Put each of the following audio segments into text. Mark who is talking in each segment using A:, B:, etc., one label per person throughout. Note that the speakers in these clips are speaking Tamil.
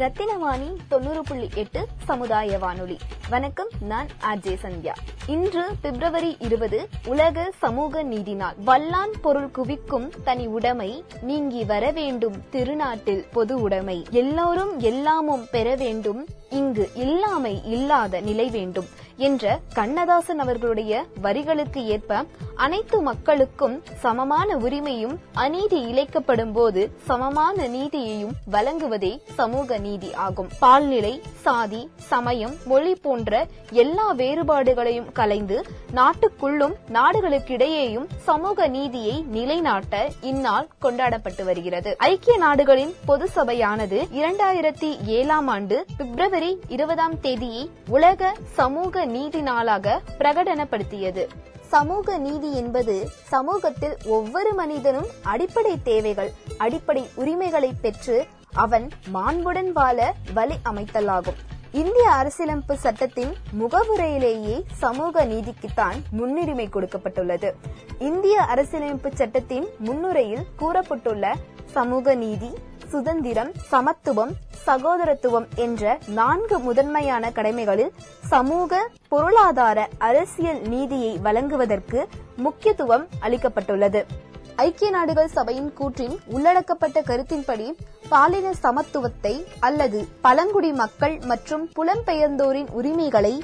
A: ரத்தினவாணி தொண்ணூறு புள்ளி எட்டு சமுதாய வானொலி. வணக்கம் நான் ஆர்ஜே சந்தியா. இன்று பிப்ரவரி இருபது உலக சமூக நீதி நாள். வல்லான் பொருள் குவிக்கும் தனி உடைமை நீங்கி வர வேண்டும். திருநாட்டில் பொது உடைமை. எல்லோரும் எல்லாமும் பெற வேண்டும். இங்கு இல்லாமை இல்லாத நிலை வேண்டும். என்ற கண்ணதாசன் அவர்களுடைய வரிகளுக்கு ஏற்ப அனைத்து மக்களுக்கும் சமமான உரிமையும் அநீதி இழைக்கப்படும் போது சமமான நீதியையும் வழங்குவதே சமூக நீதி ஆகும். பால்நிலை சாதி சமயம் மொழி போன்ற எல்லா வேறுபாடுகளையும் கலைந்து நாட்டுக்குள்ளும் நாடுகளுக்கிடையேயும் சமூக நீதியை நிலைநாட்ட இந்நாள் கொண்டாடப்பட்டு வருகிறது. ஐக்கிய நாடுகளின் பொது சபையானது இரண்டாயிரத்தி ஏழாம் ஆண்டு பிப்ரவரி இருபதாம் தேதியை உலக சமூக நீதி நாளாக பிரகடனப்படுத்தியது. சமூக நீதி என்பது சமூகத்தில் ஒவ்வொரு மனிதனும் அடிப்படை தேவைகள் அடிப்படை உரிமைகளை பெற்று அவன் மாண்புடன் வாழ வழி அமைத்தலாகும். இந்திய அரசியலமைப்பு சட்டத்தின் முகவுரையிலேயே சமூக நீதிக்குத்தான் முன்னுரிமை கொடுக்கப்பட்டுள்ளது. இந்திய அரசியலமைப்பு சட்டத்தின் முன்னுரையில் கூறப்பட்டுள்ள சமூக நீதி சுதந்திரம் சமத்துவம் சகோதரத்துவம் என்ற நான்கு முதன்மையான கடமைகளில் சமூக பொருளாதார அரசியல் நீதியை வழங்குவதற்கு முக்கியத்துவம் அளிக்கப்பட்டுள்ளது. ஐக்கிய நாடுகள் சபையின் கூற்றின் உள்ளடக்கப்பட்ட கருத்தின்படி பாலின சமத்துவத்தை அல்லது பழங்குடி மக்கள் மற்றும் புலம்பெயர்ந்தோரின் உரிமைகளை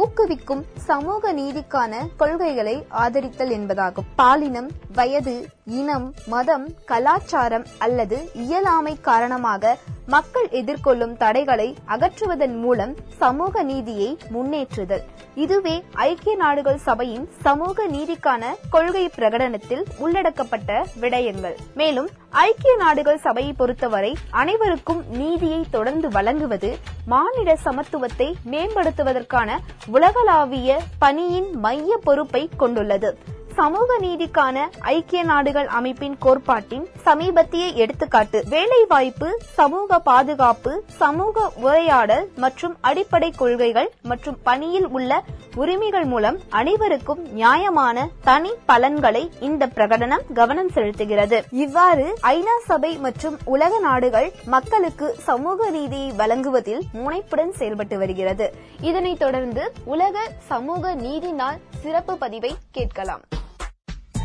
A: ஊக்குவிக்கும் சமூக நீதிக்கான கொள்கைகளை ஆதரித்தல் என்பதாகும். பாலினம் வயது இனம் மதம் கலாச்சாரம் அல்லது இயலாமை காரணமாக மக்கள் எதிர்கொள்ளும் தடைகளை அகற்றுவதன் மூலம் சமூக நீதியை முன்னேற்றுதல். இதுவே ஐக்கிய நாடுகள் சபையின் சமூக நீதிக்கான கொள்கை பிரகடனத்தில் உள்ளடக்கப்பட்ட விடயங்கள். மேலும் ஐக்கிய நாடுகள் சபையை பொறுத்தவரை அனைவருக்கும் நீதியை தொடர்ந்து வழங்குவது மானிட சமத்துவத்தை மேம்படுத்துவதற்கான உலகளாவிய பணியின் மைய பொறுப்பை கொண்டுள்ளது. சமூக நீதிக்கான ஐக்கிய நாடுகள் அமைப்பின் கோட்பாட்டின் சமீபத்திய எடுத்துக்காட்டு. வேலைவாய்ப்பு சமூக பாதுகாப்பு சமூக உரையாடல் மற்றும் அடிப்படை கொள்கைகள் மற்றும் பணியில் உள்ள உரிமைகள் மூலம் அனைவருக்கும் நியாயமான தனி பலன்களை இந்த பிரகடனம் கவனம் செலுத்துகிறது. இவ்வாறு ஐநா சபை மற்றும் உலக நாடுகள் மக்களுக்கு சமூக நீதியை வழங்குவதில் முனைப்புடன் செயல்பட்டு வருகிறது. இதனைத் தொடர்ந்து உலக சமூக நீதி நாள் சிறப்பு பதிவை கேட்கலாம்.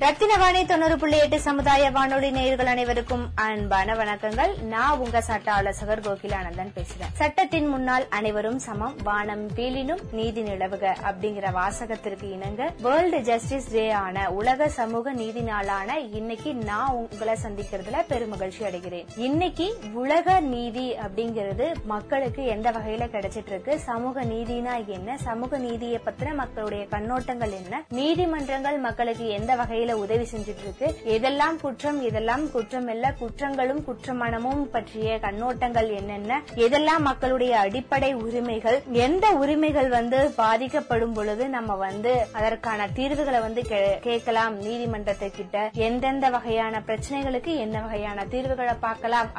B: ரத்தினவாணி தொண்ணூறு புள்ளி எட்டு சமுதாய வானொலி நேயர்கள் அனைவருக்கும் அன்பான வணக்கங்கள். நான் உங்க சட்ட ஆலோசகர் கோகிலானந்தன் பேசுறேன். சட்டத்தின் முன்னால் அனைவரும் சமம். வானம் வீழினும் நீதி நிலவுக அப்படிங்கிற வாசகத்திற்கு இணங்க வேர்ல்டு ஜஸ்டிஸ் டே ஆன உலக சமூக நீதி நாளான இன்னைக்கு நான் உங்களை சந்திக்கிறதுல பெருமகிழ்ச்சி அடைகிறேன். இன்னைக்கு உலக நீதி அப்படிங்கிறது மக்களுக்கு எந்த வகையில கிடைச்சிட்டு இருக்கு? சமூக நீதினா என்ன? சமூக நீதியை பத்தின மக்களுடைய கண்ணோட்டங்கள் என்ன? நீதிமன்றங்கள் மக்களுக்கு எந்த வகையில் உதவி செஞ்சுட்டு இருக்கு எதெல்லாம் குற்றம் எதெல்லாம் குற்றம் இல்ல குற்றங்களும் குற்றமனமும் பற்றிய கண்ணோட்டங்கள் என்னென்ன எதெல்லாம் மக்களுடைய அடிப்படை உரிமைகள் எந்த உரிமைகள் வந்து பாதிக்கப்படும் பொழுது நம்ம வந்து அதற்கான தீர்வுகளை வந்து கேட்கலாம் நீதிமன்றத்தை கிட்ட. எந்தெந்த வகையான பிரச்சனைகளுக்கு என்ன வகையான தீர்வுகளை பார்க்கலாம்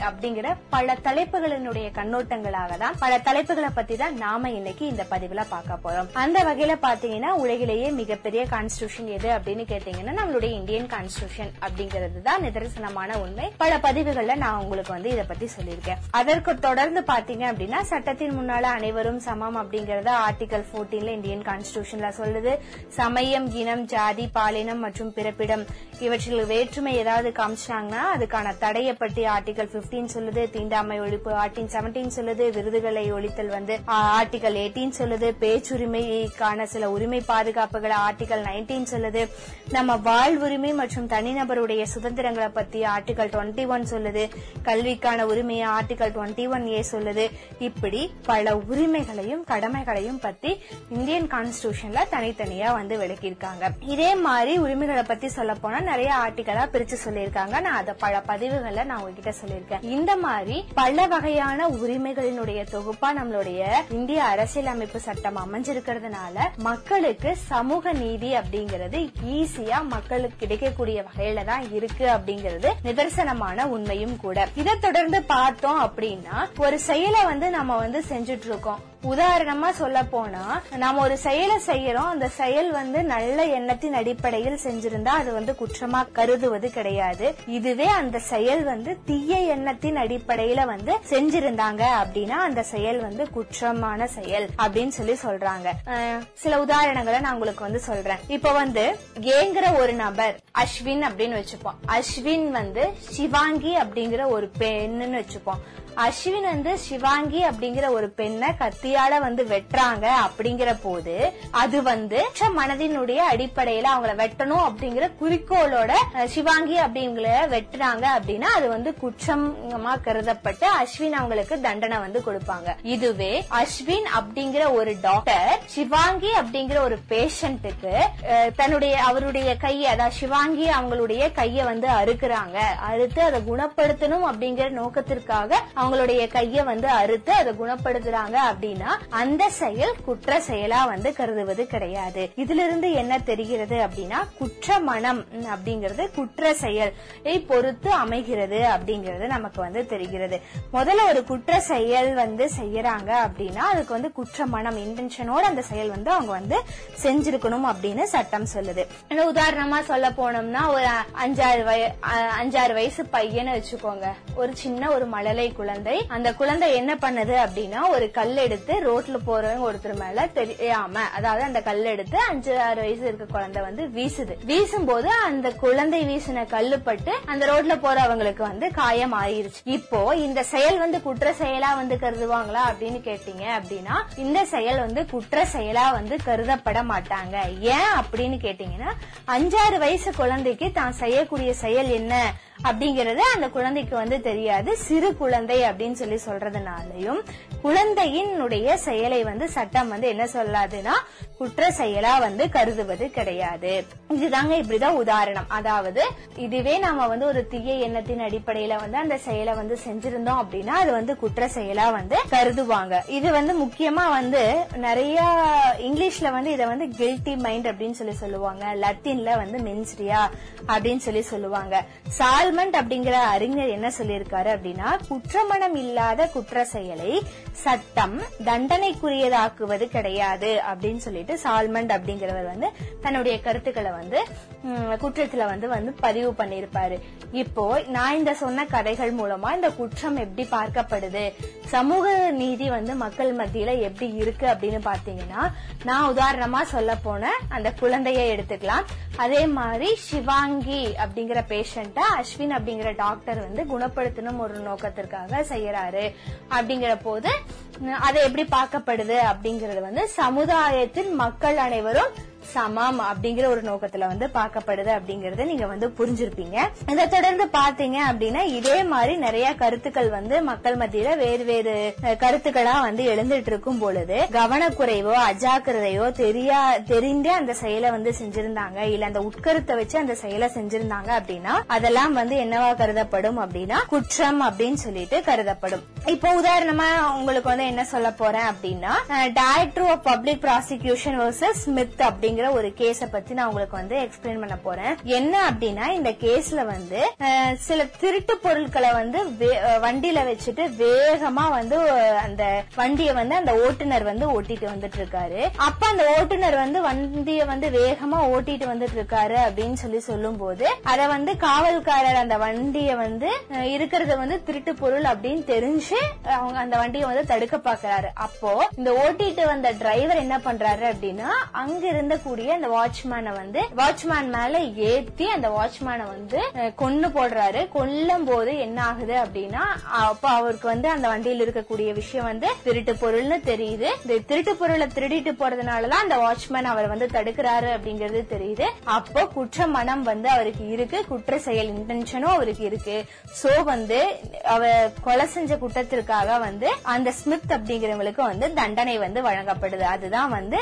B: அப்படிங்கிற பல தலைப்புகளினுடைய கண்ணோட்டங்களாக தான் பல தலைப்புகளை பத்தி தான் நாம இன்னைக்கு இந்த பதிவுல பார்க்க போறோம். அந்த வகையில பாத்தீங்கன்னா உலகிலேயே மிகப்பெரிய கான்ஸ்டியூஷன் எது அப்படின்னு கேட்டா நம்மளுடைய இந்தியன் கான்ஸ்டியூஷன் அப்படிங்கிறது தான் நிதர்சனமான உண்மை. பல பதிவுகள்ல நான் உங்களுக்கு வந்து இதை பத்தி சொல்லியிருக்கேன். அதற்கு தொடர்ந்து பாத்தீங்க அப்படின்னா சட்டத்தின் முன்னால அனைவரும் சமம் அப்படிங்கறத ஆர்டிகல் 14ல இந்தியன் கான்ஸ்டியூஷன்ல சொல்லுது. சமயம் இனம் ஜாதி பாலினம் மற்றும் பிறப்பிடம் இவற்றில் வேற்றுமை ஏதாவது காமிச்சாங்கன்னா அதுக்கான தடையை பற்றி ஆர்டிகல் 15 சொல்லுது. தீண்டாமை ஒழிப்பு ஆர்டின் 17 சொல்லுது. விருதுகளை ஒழித்தல் வந்து ஆர்டிகல் 18 சொல்லுது. பேச்சுரிமைக்கான சில உரிமை பாதுகாப்புகளை ஆர்டிகல் 19 சொல்லுது. நம்ம வாழ்வுரிமை மற்றும் தனிநபருடைய சுதந்திரங்களை பத்தி ஆர்டிகல் 21 சொல்லுது. கல்விக்கான உரிமையை ஆர்டிகல் 21 ஏ சொல்லுது. இப்படி பல உரிமைகளையும் கடமைகளையும் பத்தி இந்தியன் கான்ஸ்டியூஷன்ல தனித்தனியா வந்து விளக்கியிருக்காங்க. இதே மாதிரி உரிமைகளை பத்தி சொல்ல போனா நிறைய ஆர்டிகலா பிரிச்சு சொல்லியிருக்காங்க. நான் அதை பல பதிவுகள்ல நான் உங்ககிட்ட சொல்லியிருக்கேன். இந்த மாதிரி பல வகையான உரிமைகளினுடைய தொகுப்பா நம்மளுடைய இந்திய அரசியலமைப்பு சட்டம் அமைஞ்சிருக்கிறதுனால மக்களுக்கு சமூக நீதி அப்படிங்கிறது ஈஸியா மக்களுக்கு கிடைக்கக்கூடிய வகையில தான் இருக்கு அப்படிங்கிறது நிதர்சனமான உண்மையும் கூட. இதை தொடர்ந்து பார்த்தோம் அப்படின்னா ஒரு செயலை வந்து நம்ம வந்து செஞ்சுட்டு இருக்கோம். உதாரணமா சொல்ல போனா நாம ஒரு செயலை செய்யறோம் அந்த செயல் வந்து நல்ல எண்ணத்தின் அடிப்படையில் செஞ்சிருந்தா அது வந்து குற்றமா கருதுவது கிடையாது. இதுவே அந்த செயல் வந்து தீய எண்ணத்தின் அடிப்படையில வந்து செஞ்சிருந்தாங்க அப்படின்னா அந்த செயல் வந்து குற்றமான செயல் அப்படின்னு சொல்லி சொல்றாங்க. சில உதாரணங்களை நான் உங்களுக்கு வந்து சொல்றேன். இப்ப வந்து ஏங்கிற ஒரு நபர் அஸ்வின் அப்படின்னு வச்சுப்போம். அஸ்வின் வந்து சிவாங்கி அப்படிங்கிற ஒரு பெண்ணுன்னு வச்சுப்போம். அஸ்வின் வந்து சிவாங்கி அப்படிங்கிற ஒரு பெண்ணை கத்தியால வந்து வெட்டுறாங்க அப்படிங்கிற போது அது வந்து மனதினுடைய அடிப்படையில அவங்கள வெட்டணும் அப்படிங்கிற குறிக்கோளோட சிவாங்கி அப்படிங்கிற வெட்டுறாங்க அப்படின்னா அது வந்து குற்றமா கருதப்பட்டு அஸ்வின் அவங்களுக்கு தண்டனை வந்து கொடுப்பாங்க. இதுவே அஸ்வின் அப்படிங்கிற ஒரு டாக்டர் சிவாங்கி அப்படிங்கிற ஒரு பேஷண்ட்டுக்கு தன்னுடைய அவருடைய கையை அதாவது சிவாங்கி அவங்களுடைய கையை வந்து அறுக்குறாங்க. அறுத்து அதை குணப்படுத்தணும் அப்படிங்கிற நோக்கத்திற்காக அவங்களுடைய கையை வந்து அறுத்து அதை குணப்படுத்துறாங்க அப்படின்னா அந்த செயல் குற்ற செயலா வந்து கருதுவது கிடையாது. இதுல இருந்து என்ன தெரிகிறது அப்படின்னா குற்ற மனம் அப்படிங்கிறது குற்ற செயலை பொறுத்து அமைகிறது அப்படிங்கிறது நமக்கு வந்து தெரிகிறது. முதல்ல ஒரு குற்ற செயல் வந்து செய்யறாங்க அப்படின்னா அதுக்கு வந்து குற்ற மனம் இன்டென்ஷனோட அந்த செயல் வந்து அவங்க வந்து செஞ்சிருக்கணும் அப்படின்னு சட்டம் சொல்லுது. உதாரணமா சொல்ல போனோம்னா ஒரு அஞ்சாறு வய அஞ்சாறு வயசு பையனை வச்சுக்கோங்க. ஒரு சின்ன ஒரு மழலை குழந்தை குழந்தை. அந்த குழந்தை என்ன பண்ணுது அப்படின்னா ஒரு கல் எடுத்து ரோட்ல போறவங்க ஒருத்தர் மேல தெரியாம அதாவது அந்த கல் எடுத்து அஞ்சு ஆறு வயசு இருக்க குழந்தை வந்து வீசுது. வீசும் போது அந்த குழந்தை வீசின கல்லு பட்டு அந்த ரோட்ல போறவங்களுக்கு வந்து காயம் ஆயிருச்சு. இப்போ இந்த செயல் வந்து குற்ற செயலா வந்து கருதுவாங்களா அப்படின்னு கேட்டீங்க அப்படின்னா இந்த செயல் வந்து குற்ற செயலா வந்து கருதப்பட மாட்டாங்க. ஏன் அப்படின்னு கேட்டீங்கன்னா அஞ்சாறு வயசு குழந்தைக்கு தான் செய்யக்கூடிய செயல் என்ன? அப்படிங்கறது அந்த குழந்தைக்கு வந்து தெரியாது. சிறு குழந்தை அப்படின்னு சொல்லி சொல்றதுனாலயும் குழந்தையினுடைய செயலை வந்து சட்டம் வந்து என்ன சொல்லாதுன்னா குற்ற செயலா வந்து கருதுவது கிடையாது. இதுதாங்க இப்படிதான் உதாரணம். அதாவது இதுவே நாம வந்து ஒரு தீய எண்ணத்தின் அடிப்படையில வந்து அந்த செயலை வந்து செஞ்சிருந்தோம் அப்படின்னா அது வந்து குற்ற செயலா வந்து கருதுவாங்க. இது வந்து முக்கியமா வந்து நிறைய இங்கிலீஷ்ல வந்து இதை வந்து கில்டி மைண்ட் அப்படின்னு சொல்லி சொல்லுவாங்க. லத்தீன்ல வந்து மென்ஸ்ரியா அப்படின்னு சொல்லி சொல்லுவாங்க. சால்மண்ட் அப்படிங்கிற அறிஞர் என்ன சொல்லியிருக்காரு அப்படின்னா குற்றமணம் இல்லாத குற்ற செயலை சட்டம் தண்டனைக்குரியதாக்குவது கிடையாது அப்படின்னு சொல்லிட்டு சால்மண்ட் அப்படிங்கிறவர் வந்து தன்னுடைய கருத்துக்களை வந்து குற்றத்துல வந்து வந்து பதிவு பண்ணிருப்பாரு இப்போ நான் இந்த சொன்ன கதைகள் மூலமா இந்த குற்றம் எப்படி பார்க்கப்படுது சமூக நீதி வந்து மக்கள் மத்தியில எப்படி இருக்கு அப்படின்னு பாத்தீங்கன்னா நான் உதாரணமா சொல்ல போன அந்த குழந்தைய எடுத்துக்கலாம். அதே மாதிரி சிவாங்கி அப்படிங்கிற பேஷண்ட அஸ்வின் அப்படிங்கிற டாக்டர் வந்து குணப்படுத்தணும் ஒரு நோக்கத்திற்காக செய்யறாரு. அப்படிங்கிற போது அது எப்படி பார்க்கப்படுது அப்படிங்கறது வந்து சமுதாயத்தின் மக்கள் அனைவரும் சமம் அப்படிங்கிற ஒரு நோக்கத்துல வந்து பார்க்கப்படுது அப்படிங்கறத நீங்க வந்து புரிஞ்சிருப்பீங்க. இதை தொடர்ந்து பாத்தீங்க அப்படின்னா இதே மாதிரி நிறைய கருத்துக்கள் வந்து மக்கள் மத்தியில வேறு வேறு கருத்துக்களா வந்து எழுந்துட்டு இருக்கும் பொழுது கவனக்குறைவோ அஜாக்கிரதையோ தெரியா தெரிந்தே அந்த செயலை வந்து செஞ்சிருந்தாங்க. இல்ல அந்த உட்கருத்தை வச்சு அந்த செயலை செஞ்சிருந்தாங்க அப்படின்னா அதெல்லாம் வந்து என்னவா கருதப்படும் அப்படின்னா குற்றம் அப்படின்னு சொல்லிட்டு கருதப்படும். இப்போ உதாரணமா உங்களுக்கு வந்து என்ன சொல்ல போறேன் அப்படின்னா director of public prosecution versus Smith அப்படின்னு அப்படிங்கிற ஒரு கேஸ பத்தி நான் உங்களுக்கு வந்து எக்ஸ்பிளைன் பண்ண போறேன். என்ன அப்படின்னா இந்த கேஸ்ல வந்து சில திருட்டு பொருட்களை வந்து வண்டியில வச்சுட்டு வேகமா வந்து அந்த வண்டியை வந்து அந்த ஓட்டுநர் வந்து ஓட்டிட்டு வந்துட்டு இருக்காரு அப்ப அந்த ஓட்டுநர் வந்து வண்டியை வந்து வேகமா ஓட்டிட்டு வந்துட்டு இருக்காரு அப்படின்னு சொல்லி சொல்லும் போது அத வந்து காவல்காரர் அந்த வண்டியை வந்து இருக்கிறது வந்து திருட்டு பொருள் அப்படின்னு தெரிஞ்சு அவங்க அந்த வண்டியை வந்து தடுக்க பாக்குறாரு அப்போ இந்த ஓட்டிட்டு வந்த டிரைவர் என்ன பண்றாரு அப்படின்னா அங்க கூடிய அந்த வாட்ச்மேனை வந்து வாட்ச்மேன் மேல ஏத்தி அந்த வாட்ச்மேனை வந்து கொன்னு போடுறாரு. கொல்லும் போது என்ன ஆகுது அப்படின்னா அப்ப அவருக்கு வந்து அந்த வண்டியில் இருக்கக்கூடிய விஷயம் வந்து திருட்டு பொருள்னு தெரியுது. இந்த திருட்டு பொருளை திருடிட்டு போறதுனாலதான் அந்த வாட்ச்மேன் அவர் வந்து தடுக்கிறாரு அப்படிங்கறது தெரியுது. அப்போ குற்ற மனம் வந்து அவருக்கு இருக்கு. குற்ற செயல் இன்டென்ஷனும் அவருக்கு இருக்கு. சோ வந்து அவ கொலை செஞ்ச குற்றத்திற்காக வந்து அந்த ஸ்மித் அப்படிங்கிறவங்களுக்கு வந்து தண்டனை வந்து வழங்கப்படுது. அதுதான் வந்து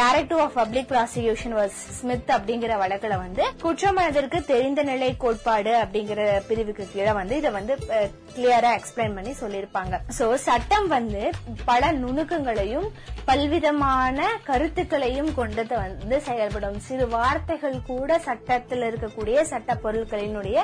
B: directive of public prosecution Smith அப்படிங்கிற வழக்குல வந்து குற்றமனதிற்கு தெரிந்த நிலை கோட்பாடு அப்படிங்கிற பிரிவுக்கு கீழே வந்து இதை வந்து கிளியரா எக்ஸ்பிளைன் பண்ணி சொல்லியிருப்பாங்க. சோ சட்டம் வந்து பல நுணுக்கங்களையும் பல்விதமான கருத்துக்களையும் கொண்டது வந்து செயல்படும். சிறு வார்த்தைகள் கூட சட்டத்தில் இருக்கக்கூடிய சட்ட பொருட்களினுடைய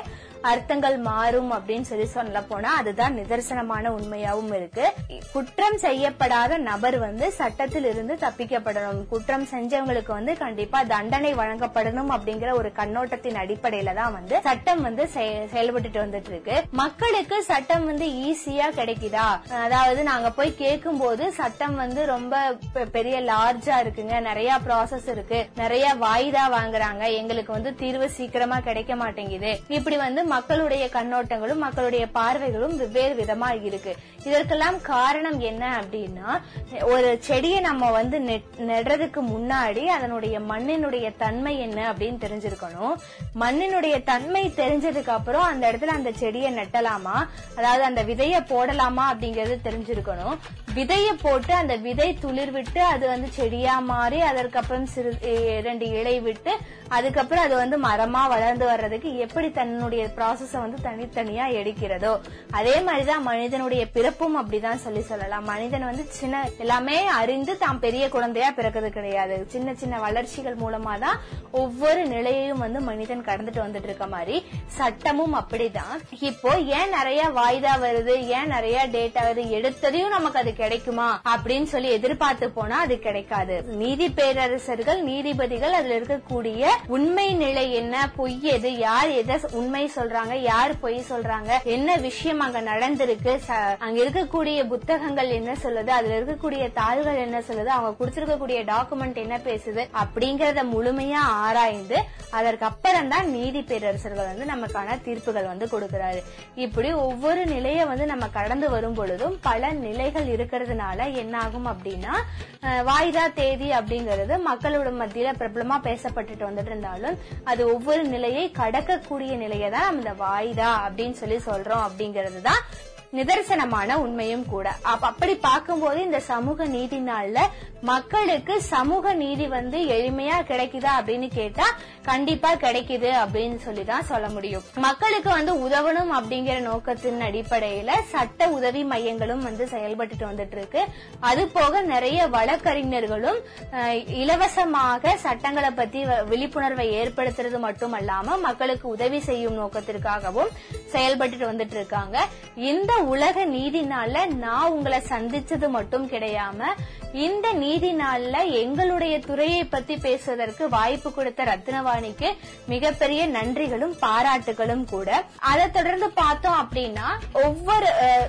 B: அர்த்தங்கள் மாறும் அப்படின்னு சொல்லி சொல்ல போனா அதுதான் நிதர்சனமான உண்மையாவும் இருக்கு. குற்றம் செய்யப்படாத நபர் வந்து சட்டத்தில் இருந்து தப்பிக்கப்படணும். குற்றம் செஞ்சவங்களுக்கு வந்து கண்டிப்பா தண்டனை வழங்கப்படணும் அப்படிங்கிற ஒரு கண்ணோட்டத்தின் அடிப்படையில தான் வந்து சட்டம் வந்து செயல்பட்டு வந்துட்டு இருக்கு மக்களுக்கு சட்டம் வந்து ஈஸியா கிடைக்குதா? அதாவது நாங்க போய் கேட்கும் போது சட்டம் வந்து ரொம்ப பெ- பெரிய லார்ஜா இருக்குங்க. நிறைய ப்ராசஸ் இருக்கு. நிறைய வாய்தா வாங்குறாங்க. எங்களுக்கு வந்து தீர்வு சீக்கிரமா கிடைக்க மாட்டேங்குது. இப்படி வந்து மக்களுடைய கண்ணோட்டங்களும் மக்களுடைய பார்வைகளும் வெவ்வேறு விதமா இருக்கு. இதற்கெல்லாம் காரணம் என்ன அப்படின்னா ஒரு செடியை நம்ம வந்து நெட்- நடுறதுக்கு முன்னாடி அதனுடைய மண்ணினுடைய தன்மை என்ன அப்படின்னு தெரிஞ்சிருக்கணும். மண்ணினுடைய தன்மை தெரிஞ்சதுக்கு அப்புறம் அந்த இடத்துல அந்த செடியை நட்டலாமா? அதாவது அந்த விதைய போடலாமா அப்படிங்கறது தெரிஞ்சிருக்கணும். விதைய போட்டு அந்த விதை துளிர் விட்டு அது வந்து செடியா மாறி அதற்கப்புறம் சிறு ரெண்டு இலை விட்டு அதுக்கப்புறம் அது வந்து மரமா வளர்ந்து வர்றதுக்கு எப்படி தன்னுடைய ப்ராசஸ வந்து தனித்தனியா எடுக்கிறதோ அதே மாதிரிதான் மனிதனுடைய பிறப்பும் அப்படிதான் சொல்லி சொல்லலாம். மனிதன் வந்து சின்ன எல்லாமே அறிந்து தாம் பெரிய குழந்தையா பிறக்கிறது கிடையாது. சின்ன சின்ன வளர்ச்சிகள் மூலமா தான் ஒவ்வொரு நிலையையும் வந்து மனிதன் கடந்துட்டு வந்துட்டு இருக்க மாதிரி சட்டமும் அப்படிதான். இப்போ ஏன் நிறைய வாய்தா வருது? ஏன் நிறைய டேட்டா வருது? எடுத்ததையும் நமக்கு அது கிடைக்குமா? அப்படின்னு சொல்லி எதிர்பார்த்து போனா அது கிடைக்காது. நீதி பேரரசர்கள் நீதிபதிகள் அதுல இருக்கக்கூடிய உண்மை நிலை என்ன பொய் எது யார் எதை உண்மை சொல்ல சொல்றாங்க யார் பொய் சொல்றாங்க என்ன விஷயம் அங்க நடந்திருக்கு ச- அங்க இருக்கக்கூடிய புத்தகங்கள் என்ன சொல்லுது அதுல இருக்கக்கூடிய தாள்கள் என்ன சொல்லுது அவங்க குடுத்திருக்கக்கூடிய டாக்குமெண்ட் என்ன பேசுது அப்படிங்கறத முழுமையா ஆராய்ந்து அதற்கு அப்புறம் தான் நீதி பேரரசர்கள் வந்து நமக்கான தீர்ப்புகள் வந்து கொடுக்கிறாரு. இப்படி ஒவ்வொரு நிலைய வந்து நம்ம கடந்து வரும் பொழுதும் பல நிலைகள் இருக்கிறதுனால என்ன ஆகும் அப்படின்னா வாய்தா தேதி அப்படிங்கறது மக்களோட மத்தியில பிரபலமா பேசப்பட்டுட்டு வந்துட்டு இருந்தாலும் அது ஒவ்வொரு நிலையை கடக்கக்கூடிய நிலையை தான் இந்த வாய்தா அப்படின்னு சொல்லி சொல்றோம் அப்படிங்கிறது தான் நிதர்சனமான உண்மையும் கூட. அப்படி பார்க்கும்போது இந்த சமூக நீதி நாள்ல மக்களுக்கு சமூக நீதி வந்து எளிமையா கிடைக்குதா அப்படின்னு கேட்டா கண்டிப்பா கிடைக்குது அப்படின்னு சொல்லி தான் சொல்ல முடியும். மக்களுக்கு வந்து உதவணும் அப்படிங்கிற நோக்கத்தின் அடிப்படையில சட்ட உதவி மையங்களும் வந்து செயல்பட்டுட்டு வந்துட்டு இருக்கு அது போக நிறைய வழக்கறிஞர்களும் இலவசமாக சட்டங்களை பத்தி விழிப்புணர்வை ஏற்படுத்துறது மட்டுமல்லாம மக்களுக்கு உதவி செய்யும் நோக்கத்திற்காகவும் செயல்பட்டுட்டு வந்துட்டு இருக்காங்க இந்த உலக நீதி நாள்ல நான் உங்களை சந்திச்சது மட்டும் கிடையாம இந்த நீதி நாள்ல எங்களுடைய துறையை பத்தி பேசுவதற்கு வாய்ப்பு கொடுத்த ரத்னவாணிக்கு மிகப்பெரிய நன்றிகளும் பாராட்டுகளும் கூட. அதை தொடர்ந்து பார்த்தோம் அப்படின்னா ஒவ்வொரு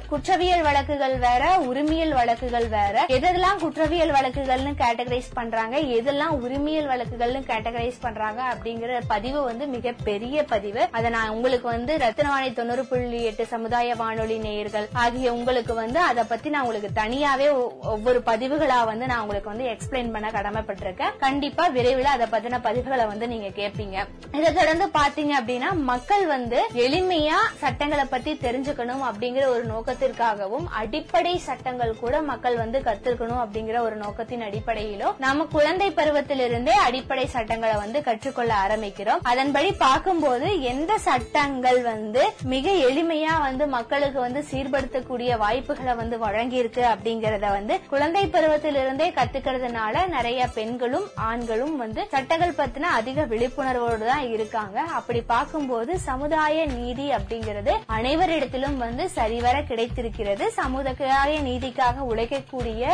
B: குற்றவியல் வழக்குகள் வேற உரிமையல் வழக்குகள் வேற. எதெல்லாம் குற்றவியல் வழக்குகள்னு கேட்டகரைஸ் பண்றாங்க எதெல்லாம் உரிமையல் வழக்குகள்னு கேட்டகரைஸ் பண்றாங்க அப்படிங்கிற பதிவு வந்து மிகப்பெரிய பதிவு. அதை நான் உங்களுக்கு வந்து ரத்னவாணி தொண்ணூறு புள்ளி எட்டு சமுதாய வானொலி நேயர்கள் ஆகிய உங்களுக்கு வந்து அதை பத்தி நான் உங்களுக்கு தனியாவே ஒவ்வொரு பதிவுகளா வந்து நான் உங்களுக்கு வந்து எக்ஸ்பிளைன் பண்ண கடமைப்பட்டிருக்கேன். கண்டிப்பா விரைவில் அதை பத்தின பதிவுகளை வந்து நீங்க கேட்பீங்க இதை தொடர்ந்து பாத்தீங்க அப்படின்னா மக்கள் வந்து எளிமையா சட்டங்களை பத்தி தெரிஞ்சுக்கணும் அப்படிங்கிற ஒரு நோக்கத்திற்காகவும் அடிப்படை சட்டங்கள் கூட மக்கள் வந்து கத்துக்கணும் அப்படிங்கிற ஒரு நோக்கத்தின் அடிப்படையிலும் நம்ம குழந்தை பருவத்திலிருந்தே அடிப்படை சட்டங்களை வந்து கற்றுக்கொள்ள ஆரம்பிக்கிறோம். அதன்படி பார்க்கும்போது எந்த சட்டங்கள் வந்து மிக எளிமையா வந்து மக்களுக்கு வந்து சீர்படுத்தக்கூடிய வாய்ப்புகளை வந்து வழங்கியிருக்கு அப்படிங்கறத வந்து குழந்தை பருவத்திலிருந்தே கத்துக்கிறதுனால நிறைய பெண்களும் ஆண்களும் வந்து சட்டங்கள் பத்தின அதிக விழிப்புணர்வோடு தான் இருக்காங்க. அப்படி பார்க்கும்போது சமுதாய நீதி அப்படிங்கிறது அனைவரிடத்திலும் வந்து சரிவர கிடைத்திருக்கிறது. சமுதாய நீதிக்காக உழைக்கக்கூடிய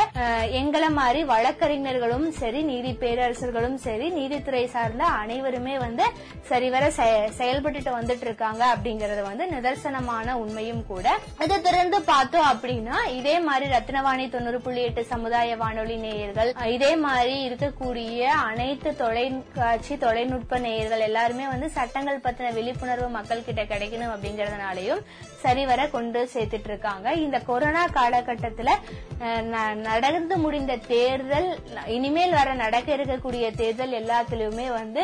B: எங்களை மாதிரி வழக்கறிஞர்களும் சரி நீதி பேரரசர்களும் சரி நீதித்துறை சார்ந்த அனைவருமே வந்து சரிவர செ- செயல்பட்டுட்டு வந்துட்டு இருக்காங்க அப்படிங்கறது வந்து நிதர்சனமான உண்மையும் கூட. இதை திறந்து பார்த்தோம் அப்படின்னா இதே மாதிரி ரத்னவாணி தொண்ணூறு புள்ளி எட்டு சமுதாய வானொலி நேயர்கள் இதே மாதிரி இருக்கக்கூடிய அனைத்து தொலைக்காட்சி தொலைநுட்ப நேயர்கள் எல்லாருமே வந்து சட்டங்கள் பத்தின விழிப்புணர்வு மக்கள் கிட்ட கிடைக்கணும் அப்படிங்கறதுனாலயும் சரிவர கொண்டு சேர்த்துட்டு இருக்காங்க இந்த கொரோனா காலகட்டத்துல ந- நடந்து முடிந்த தேர்தல் இனிமேல் வர நடக்க இருக்கக்கூடிய தேர்தல் எல்லாத்திலுமே வந்து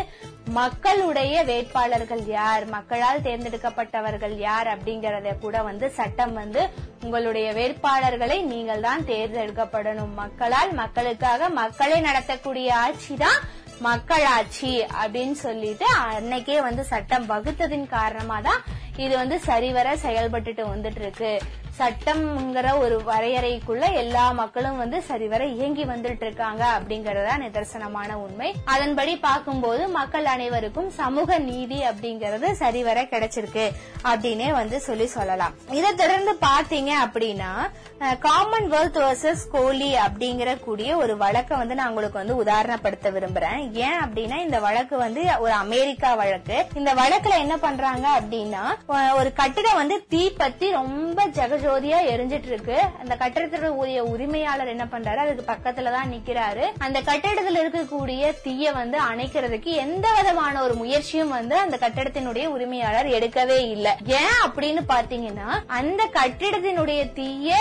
B: மக்களுடைய வேட்பாளர்கள் யார் மக்களால் தேர்ந்தெடுக்கப்பட்டவர்கள் யார் அப்படிங்கறத கூட வந்து சட்டம் வந்து உங்களுடைய வேட்பாளர்களை நீங்கள் தான் தேர்ந்தெடுக்கப்படணும். மக்களால் மக்களுக்காக மக்களை நடத்தக்கூடிய ஆட்சி தான் மக்களாட்சி அப்படின்னு சொல்லிட்டு அன்னைக்கே வந்து சட்டம் வகுத்ததின் காரணமா தான் இது வந்து சரிவர செயல்பட்டுட்டு வந்துட்டு இருக்கு சட்டம்ங்கிற ஒரு வரையறைக்குள்ள எல்லா மக்களும் வந்து சரிவர இயங்கி வந்துட்டு இருக்காங்க அப்படிங்கறதா நிதர்சனமான உண்மை. அதன்படி பார்க்கும்போது மக்கள் அனைவருக்கும் சமூக நீதி அப்படிங்கறது சரிவர கிடைச்சிருக்கு அப்படின்னே வந்து சொல்லி சொல்லலாம். இதை தொடர்ந்து பாத்தீங்க அப்படின்னா காமன்வெல்த் வர்சஸ் கோலி அப்படிங்கிற கூடிய ஒரு வழக்கை வந்து நான் உங்களுக்கு வந்து உதாரணப்படுத்த விரும்புறேன். ஏன் அப்படின்னா இந்த வழக்கு வந்து ஒரு அமெரிக்கா வழக்கு. இந்த வழக்குல என்ன பண்றாங்க அப்படின்னா ஒரு கட்டிடம் வந்து தீ பத்தி ரொம்ப ஜெகஜோதியா எரிஞ்சிட்டு இருக்கு அந்த கட்டிடத்துடைய உரிமையாளர் என்ன பண்றாரு? அதுக்கு பக்கத்துல தான் நிக்கிறாரு. அந்த கட்டிடத்துல இருக்கக்கூடிய தீய வந்து அணைக்கிறதுக்கு எந்த விதமான ஒரு முயற்சியும் வந்து அந்த கட்டிடத்தினுடைய உரிமையாளர் எடுக்கவே இல்லை. ஏன் அப்படின்னு பாத்தீங்கன்னா அந்த கட்டிடத்தினுடைய தீய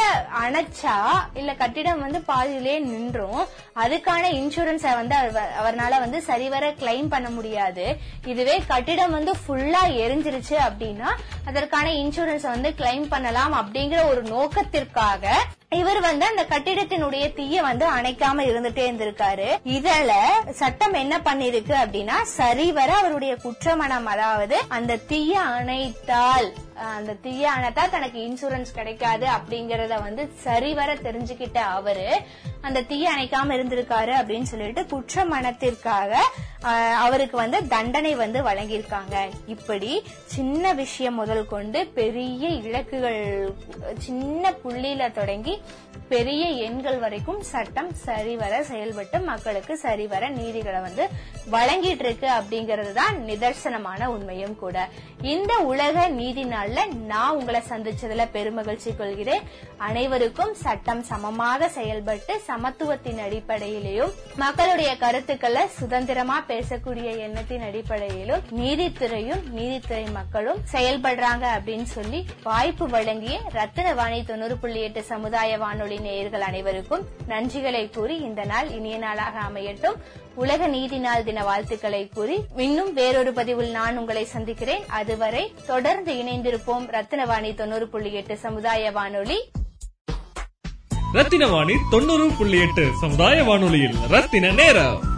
B: அணைச்சா இல்ல கட்டிடம் வந்து பாதியிலே நின்றும் அதுக்கான இன்சூரன்ஸ் வந்து அவர்- அவர்னால வந்து சரிவர கிளைம் பண்ண முடியாது. இதுவே கட்டிடம் வந்து ஃபுல்லா எரிஞ்சிருச்சு அப்படின்னா அதற்கான இன்சூரன்ஸ் வந்து கிளைம் பண்ணலாம் அப்படிங்கிற ஒரு நோக்கத்திற்காக இவர் வந்து அந்த கட்டிடத்தினுடைய தீய வந்து அணைக்காம இருந்துட்டே இருந்திருக்காரு. இதுல சட்டம் என்ன பண்ணிருக்கு அப்படின்னா சரிவர அவருடைய குற்றமணம் அதாவது அந்த தீய அணைத்தால் அந்த தீய அணைத்தா தனக்கு இன்சூரன்ஸ் கிடைக்காது அப்படிங்கறத வந்து சரிவர தெரிஞ்சுக்கிட்ட அவரு அந்த தீய அணைக்காம இருந்திருக்காரு அப்படின்னு சொல்லிட்டு குற்றமணத்திற்காக அஹ், அவருக்கு வந்து தண்டனை வந்து வழங்கியிருக்காங்க. இப்படி சின்ன விஷயம் முதல் கொண்டு பெரிய இலக்குகள் சின்ன புள்ளியில தொடங்கி பெரிய எண்கள் வரைக்கும் சட்டம் சரிவர செயல்பட்டு மக்களுக்கு சரிவர நீதிகளை வந்து வழங்கிட்டு இருக்கு அப்படிங்கிறது தான் நிதர்சனமான உண்மையும் கூட. இந்த உலக நீதி நாள்ல நான் உங்களை சந்திச்சதுல பெருமகிழ்ச்சி கொள்கிறேன். அனைவருக்கும் சட்டம் சமமாக செயல்பட்டு சமத்துவத்தின் அடிப்படையிலும் மக்களுடைய கருத்துக்களை சுதந்திரமா பேசக்கூடிய எண்ணத்தின் அடிப்படையிலும் நீதித்துறையும் நீதித்துறை மக்களும் செயல்படுறாங்க அப்படின்னு சொல்லி வாய்ப்பு வழங்கிய ரத்தினவாணி தொண்ணூறு புள்ளி எட்டு சமுதாய சமுதாய வானொலி நேயர்கள் அனைவருக்கும் நன்றிகளை கூறி இந்த நாள் இனிய நாளாக அமையட்டும். உலக நீதி நாள் தின வாழ்த்துக்களை கூறி இன்னும் வேறொரு பதிவில் நான் உங்களை சந்திக்கிறேன். அதுவரை தொடர்ந்து இணைந்திருப்போம் ரத்தினவாணி தொண்ணூறு புள்ளி எட்டு சமுதாய வானொலி
C: ரத்தின வாணி தொண்ணூறு புள்ளி எட்டு சமுதாய வானொலியில் ரத்தின நேரம்.